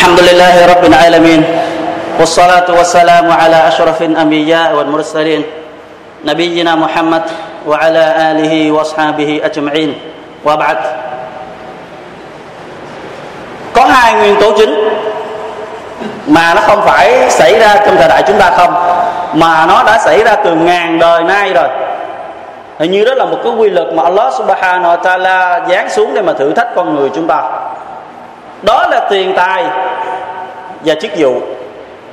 الحمد لله رب العالمين والصلاة والسلام على أشرف الأنبياء والمرسلين نبينا محمد وعلى آله وأصحابه أجمعين وبعد có hai nguyên tố chính mà nó không phải xảy ra trong thời đại chúng ta không mà nó đã xảy ra từ ngàn đời nay rồi hình như đó là một cái quy luật mà Allah subhanahu wa ta'ala giáng xuống để mà thử thách con người chúng ta đó là tiền tài và chức vụ.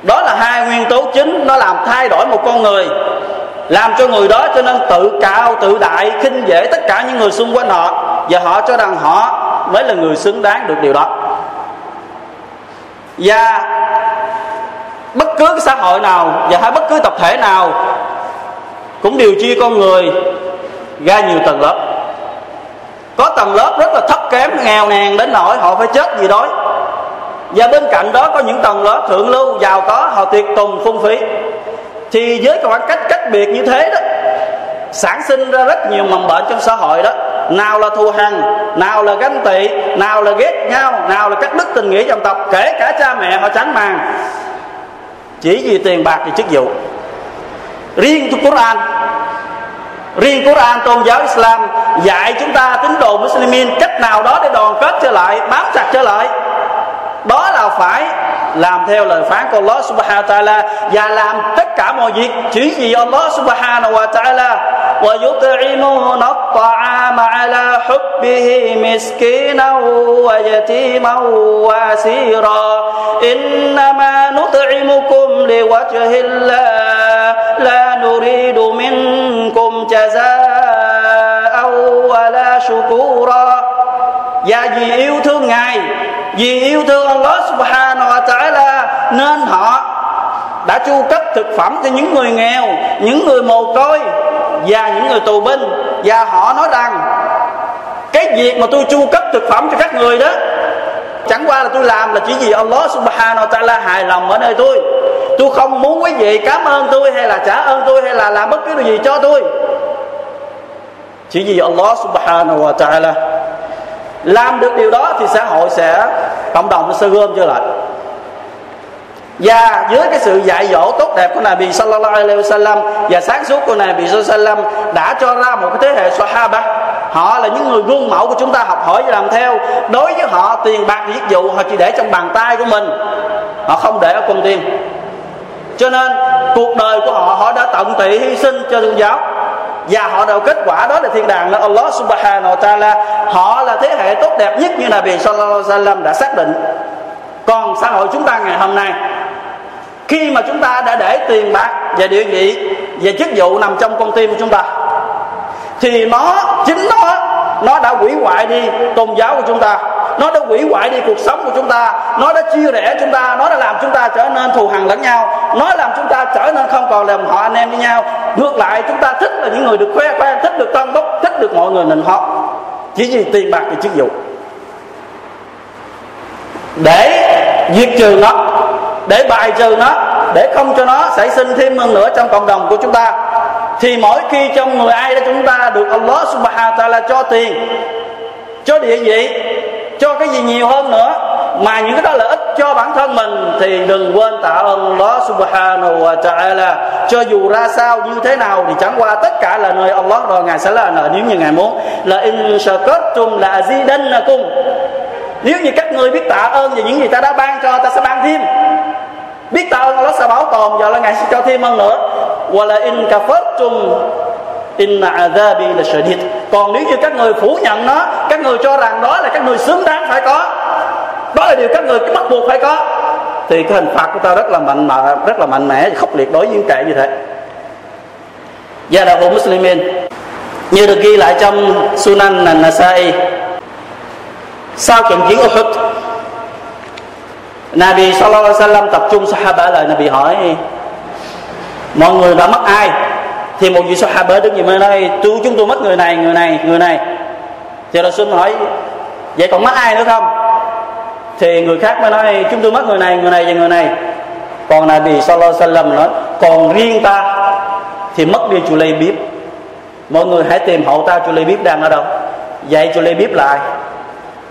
Đó là hai nguyên tố chính, nó làm thay đổi một con người, làm cho người đó cho nên tự cao, tự đại, khinh dễ tất cả những người xung quanh họ và họ cho rằng họ mới là người xứng đáng được điều đó. Và bất cứ cái xã hội nào và hay bất cứ tập thể nào cũng điều chia con người ra nhiều tầng lớp có tầng lớp rất là thấp kém, nghèo nàn đến nỗi họ phải chết vì đói. Và bên cạnh đó có những tầng lớp thượng lưu, giàu có, họ tiệc tùng phung phí. Thì với khoảng cách cách biệt như thế đó, sản sinh ra rất nhiều mầm bệnh trong xã hội đó. Nào là thù hằn, nào là ganh tị, nào là ghét nhau, nào là cắt đứt tình nghĩa dòng tộc, kể cả cha mẹ họ tránh màng. Chỉ vì tiền bạc thì chức vụ. Riêng trong Quran riêng Quran tôn giáo Islam dạy chúng ta tín đồ Muslimin cách nào đó để đoàn kết trở lại, bám chặt trở lại. Đó là phải làm theo lời phán của Allah subhanahu wa ta'ala và làm tất cả mọi việc. Chỉ vì Allah subhanahu wa ta'ala, wa yut'imuna at-ta'ama ala hubbihi miskinan wa yatiman wa asira. Innama nut'imukum liwajhi Allah la nuridu minkum jazaa shukura và vì yêu thương ngài, vì yêu thương Allah subhanahu wa ta'ala, nên họ đã chu cấp thực phẩm cho những người nghèo, những người mồ côi và những người tù binh. Và họ nói rằng, cái việc mà tôi chu cấp thực phẩm cho các người đó, chẳng qua là tôi làm là chỉ vì Allah subhanahu wa ta'ala hài lòng ở nơi tôi. Tôi không muốn quý vị cảm ơn tôi hay là trả ơn tôi hay là làm bất cứ điều gì cho tôi chỉ vì Allah subhanahu wa ta'ala. Làm được điều đó thì xã hội sẽ, cộng đồng sẽ gom trở lại. Và dưới cái sự dạy dỗ tốt đẹp của Nabi sallallahu alaihi wasallam và sáng suốt của Nabi sallallahu alaihi wasallam đã cho ra một cái thế hệ Sahaba. Họ là những người gương mẫu của chúng ta học hỏi và làm theo. Đối với họ, tiền bạc giết dụ họ chỉ để trong bàn tay của mình. Họ không để ở con tim. Cho nên, cuộc đời của họ họ đã tận tụy hy sinh cho tôn giáo và họ đều kết quả đó là thiên đàng là Allah subhanahu wa ta'ala. Họ là thế hệ tốt đẹp nhất như là Nabi sallallahu alaihi wasallam đã xác định. Còn xã hội chúng ta ngày hôm nay, khi mà chúng ta đã để tiền bạc và địa vị và chức vụ nằm trong con tim của chúng ta, thì nó, chính nó nó đã hủy hoại đi tôn giáo của chúng ta, nó đã hủy hoại đi cuộc sống của chúng ta, nó đã chia rẽ chúng ta, nó đã làm chúng ta trở nên thù hằn lẫn nhau, nó làm chúng ta trở nên không còn làm họ anh em với nhau ngược lại, chúng ta thích là những người được khoe khoang, thích được tân bốc, thích được mọi người nịnh họ chỉ vì tiền bạc và chức vụ. Để diệt trừ nó, để bài trừ nó, để không cho nó xảy sinh thêm hơn nữa trong cộng đồng của chúng ta, thì mỗi khi trong người ai đó chúng ta được Allah subhanahu wa ta'ala cho tiền, cho địa vị, cho cái gì nhiều hơn nữa, mà những cái đó lợi ích cho bản thân mình, thì đừng quên tạ ơn Allah subhanahu wa ta'ala cho dù ra sao như thế nào thì chẳng qua tất cả là nơi Allah rồi, ngài sẽ là nơi nếu như ngài muốn. Là in shakartum là azidannakum. Nếu như các người biết tạ ơn về những gì ta đã ban cho, ta sẽ ban thêm. Biết tạ ơn Allah sẽ bảo tồn và là ngài sẽ cho thêm hơn nữa. Và là in kafartum, inna azabi là shadid. Còn nếu như các người phủ nhận nó, các người cho rằng đó là các người xứng đáng phải có. Đó là điều các người bắt buộc phải có thì cái hình phạt của ta rất là mạnh mẽ rất là mạnh mẽ, khốc liệt đối với những kẻ như thế. Gia đạo của Muslimin, như được ghi lại trong Sunan Nasai sau trận chiến Uhud, Nabi Sallallahu Alaihi Wasallam tập trung Sahaba lại. Nabi hỏi, mọi người đã mất ai? Thì một vị Sahaba đứng gì mới nói tôi, chúng tôi mất người này người này người này. Thì Rasul hỏi vậy còn mất ai nữa không? Thì người khác mới nói, chúng tôi mất người này người này và người này. Còn là Nabi Sallallahu Alaihi Wasallam nói, còn riêng ta thì mất đi chủ lây Bíp. Mọi người hãy tìm hậu ta chủ lây Bíp đang ở đâu. Dạy chủ lây Bíp lại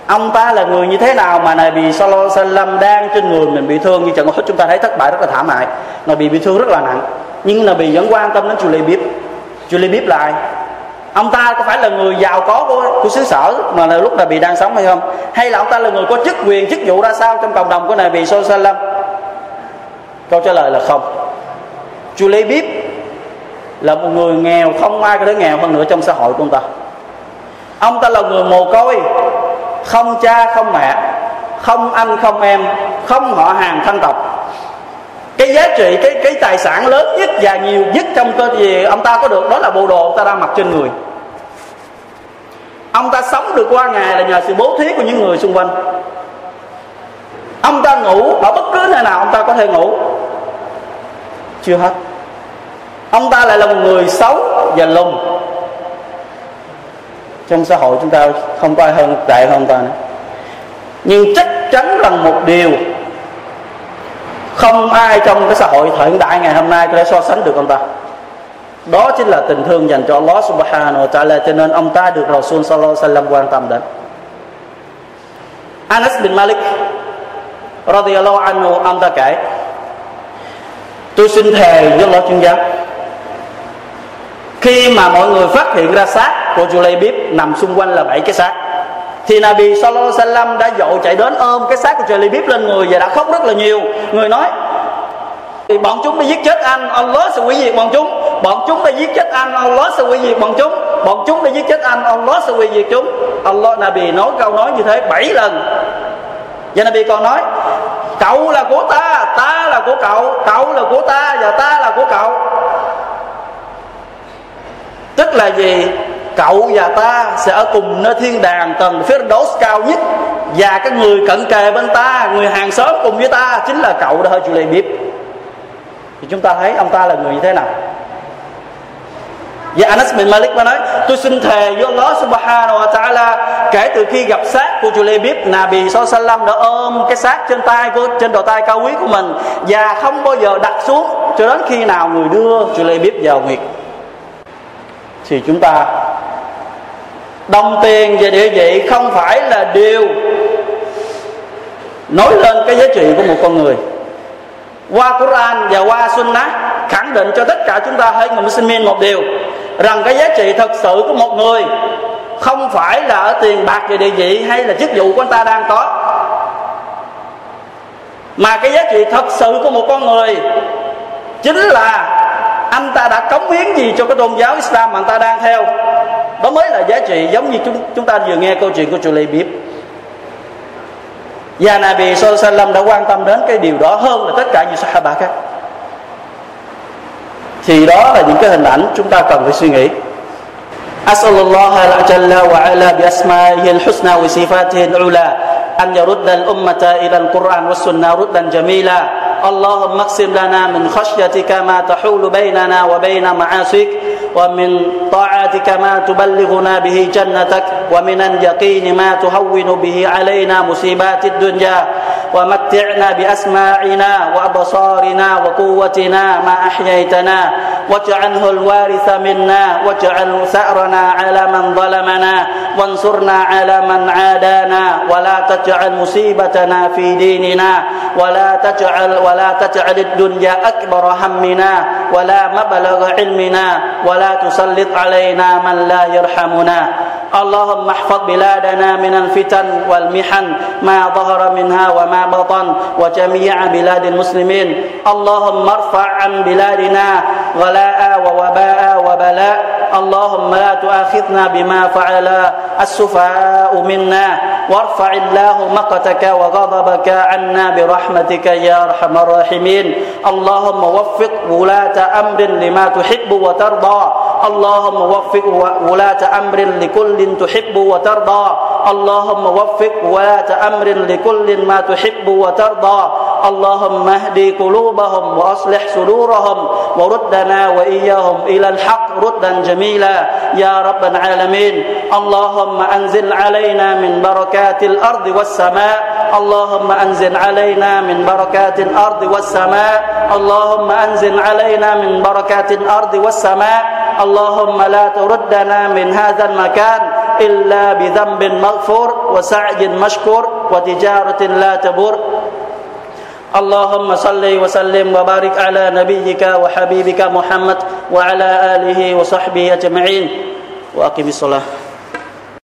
ông ta là người như thế nào mà này bị sallallahu alaihi wasallam đang trên người mình bị thương như chẳng hết? Chúng ta thấy thất bại rất là thảm hại. Nó bị bị thương rất là nặng. Nhưng là bị vẫn quan tâm đến chủ lây bíp. Chủ lây bíp lại ông ta có phải là người giàu có của, của xứ sở mà là lúc này bị đang sống hay không? Hay là ông ta là người có chức quyền chức vụ ra sao trong cộng đồng của này bị sallallahu câu trả lời là không. Julie biết là một người nghèo không ai có thể nghèo hơn nữa trong xã hội của ông ta. Ông ta là người mồ côi không cha không mẹ không anh không em không họ hàng thân tộc cái giá trị, cái cái tài sản lớn nhất và nhiều nhất trong cơ gì ông ta có được đó là bộ đồ ông ta đang mặc trên người. Ông ta sống được qua ngày là nhờ sự bố thí của những người xung quanh. Ông ta ngủ ở bất cứ nơi nào ông ta có thể ngủ. Chưa hết. Ông ta lại là một người xấu và lùn. Trong xã hội chúng ta không có ai hơn, tệ hơn ta nữa. Nhưng chắc chắn rằng một điều không ai trong cái xã hội hiện đại ngày hôm nay có thể so sánh được ông ta. Đó chính là tình thương dành cho Allah subhanahu wa ta'ala, cho nên ông ta được Rasul sallallahu alaihi wasallam quan tâm đến. Anas bin Malik radhiyallahu anhu, ông ta kể, tôi xin thề với Allah chuyên gia khi mà mọi người phát hiện ra xác của Julaybib nằm xung quanh là bảy cái xác thì Nabi Sallallahu Alaihi Wasallam đã dội chạy đến ôm cái xác của Julaybib lên người và đã khóc rất là nhiều. Người nói, thì bọn chúng đã giết chết anh, Allah sẽ hủy diệt bọn chúng. Bọn chúng đã giết chết anh, Allah sẽ hủy diệt bọn chúng. Bọn chúng đã giết chết anh, Allah sẽ hủy diệt chúng. Allah, Nabi nói câu nói như thế bảy lần. Và Nabi còn nói, cậu là của ta ta là của cậu cậu là của ta và ta là của cậu. Tức là gì? Cậu và ta sẽ ở cùng nơi thiên đàng tầng phía đốt cao nhất. Và cái người cận kề bên ta, người hàng xóm cùng với ta chính là cậu đó hơi chịu biết thì chúng ta thấy ông ta là người như thế nào? Và Anas bin Malik mới nói, Tôi xin thề với Allah subhanahu wa ta'ala, Kể từ khi gặp xác của Julebib Nabi sallam đã ôm cái xác trên tay của, trên đầu tay cao quý của mình Và không bao giờ đặt xuống Cho đến khi nào người đưa Julebib vào nguyệt. Thì chúng ta đồng tiền và địa vị không phải là điều nói lên cái giá trị của một con người. Qua Quran và qua Sunnah khẳng định cho tất cả chúng ta hãy người Muslimin một điều, rằng cái giá trị thật sự của một người không phải là ở tiền bạc và địa vị hay là chức vụ của anh ta đang có, mà cái giá trị thật sự của một con người chính là anh ta đã cống hiến gì cho cái tôn giáo Islam mà anh ta đang theo đó mới là giá trị giống như chúng chúng ta vừa nghe câu chuyện của chùa Lê Biếp và Nabi Sallallahu đã quan tâm đến cái điều đó hơn là tất cả những Sahaba khác thì đó là những cái hình ảnh chúng ta cần phải suy nghĩ أسأل الله جل وعلا بأسمائه الحسنى وصفاته العلى أن يرد الأمة إلى القرآن والسنة ردا جميلا اللهم اقسم لنا من خشيتك ما تحول بيننا وبين معاصيك ومن طاعتك ما تبلغنا به جنتك ومن اليقين ما تهون به علينا مصيبات الدنيا ومتعنا بأسماعنا وأبصارنا وقوتنا ما أحييتنا واجعله الوارث منا واجعل ثأرنا على من ظلمنا وانصرنا على من عادانا ولا تجعل مصيبتنا في ديننا ولا تجعل ولا تجعل الدنيا أكبر همنا ولا مبلغ علمنا ولا تسلط علينا من لا يرحمنا. اللهم احفظ بلادنا من الفتن والمحن ما ظهر منها وما بطن وجميع بلاد المسلمين. اللهم ارفع عن بلادنا غلاء ووباء وبلاء. اللهم لا تؤاخذنا بما فعل. السفهاء منا. وارفع الله مقتك وغضبك عنا برحمتك يا أرحم الراحمين. اللهم وفق ولاة أمر لما تحب وترضى. اللهم وفق ولاة أمر لكل تحب وترضى. اللهم وفق ولاة أمر لكل ما تحب وترضى. اللهم اهدي قلوبهم واصلح صدورهم وردنا واياهم إلى الحق ردا جميلا يا رب العالمين. اللهم انزل علينا من بركات الأرض والسماء. اللهم انزل علينا من بركات الأرض والسماء. اللهم انزل علينا من بركات الأرض والسماء. اللهم لا تردنا من هذا المكان إلا بذنب مغفور وسعي مشكور وتجارة لا تبور. اللهم صل وسلم وبارك على نبيك وحبيبك محمد وعلى آله وصحبه أجمعين. وأقم الصلاة.